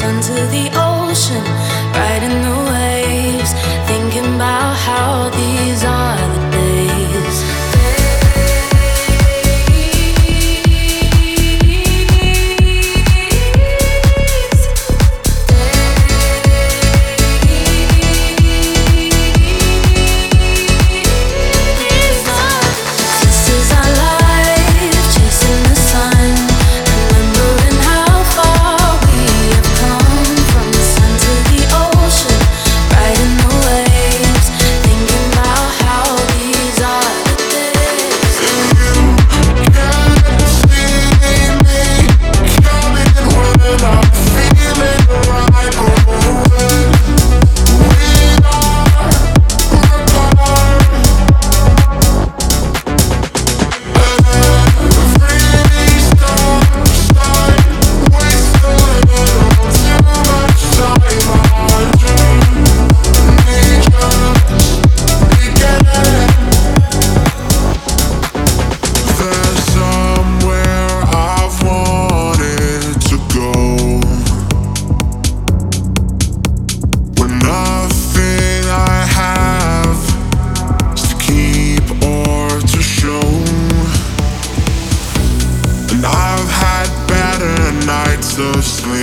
sun to the ocean, riding the waves, thinking about how the Asleep.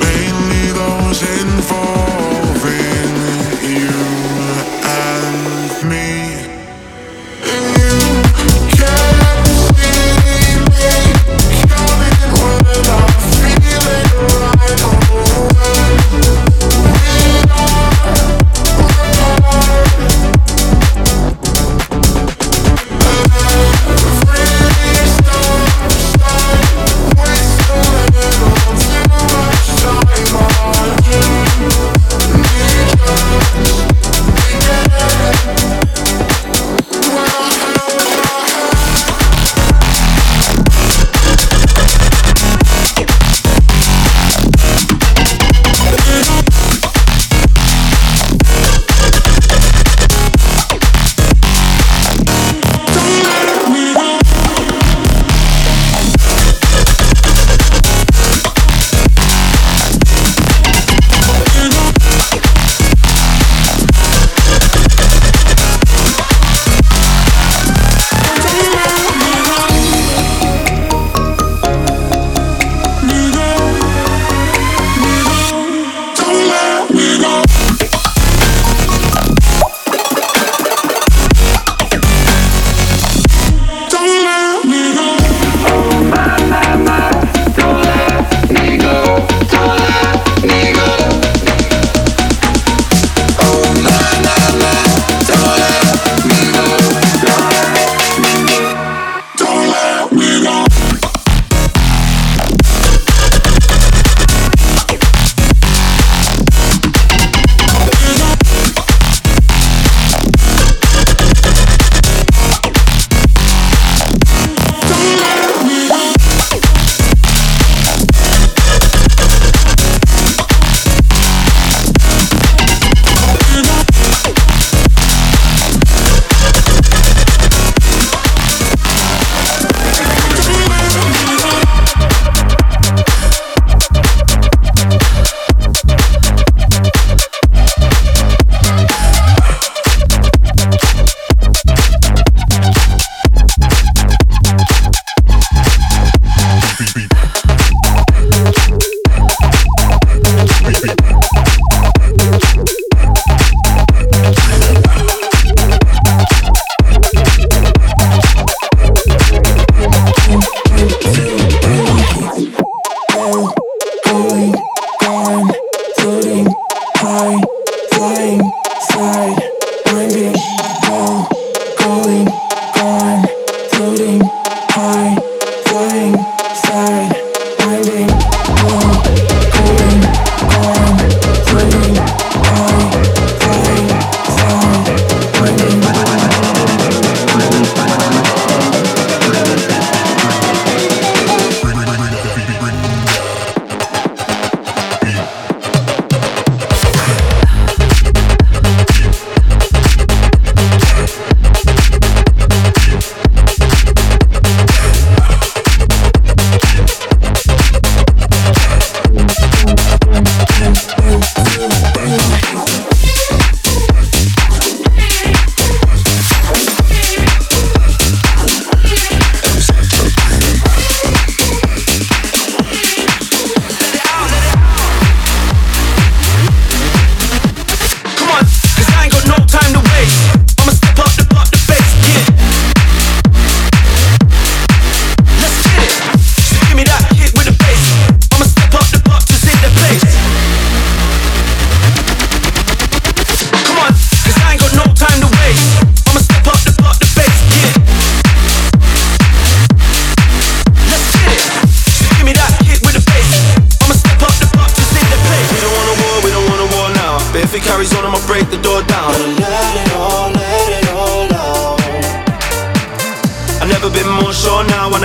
Mainly those in for.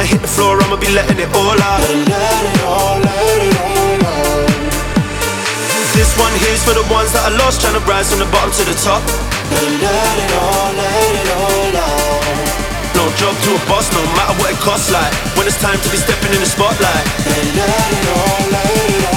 Hit the floor, I'ma be letting it all out. Let it all, let it all out. This one here's for the ones that I lost, trying to rise from the bottom to the top. Let it all, let it all out. No job to a boss, no matter what it costs. Like when it's time to be stepping in the spotlight. Let it all, let it all.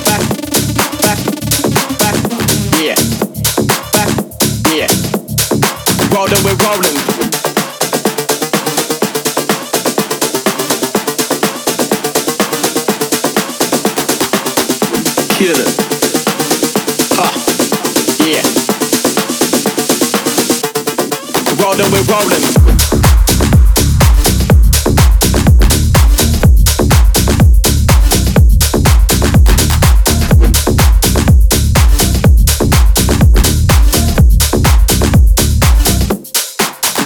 we're rolling. Back, back, back, back, rolling. Back, back,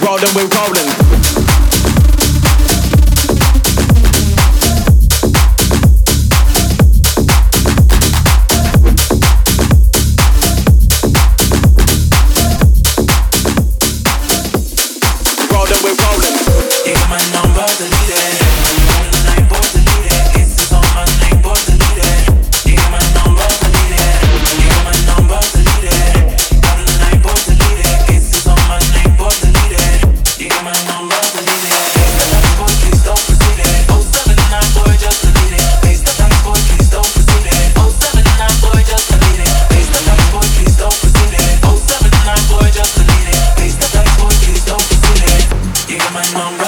rolling, we're rolling. Rolling, we're rolling. You got my number deleted. One night, both. long, long.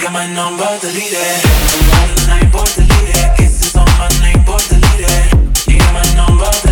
Got my number, delete it. All my boy, delete it. Kisses on my name, boy, delete it. You got my number.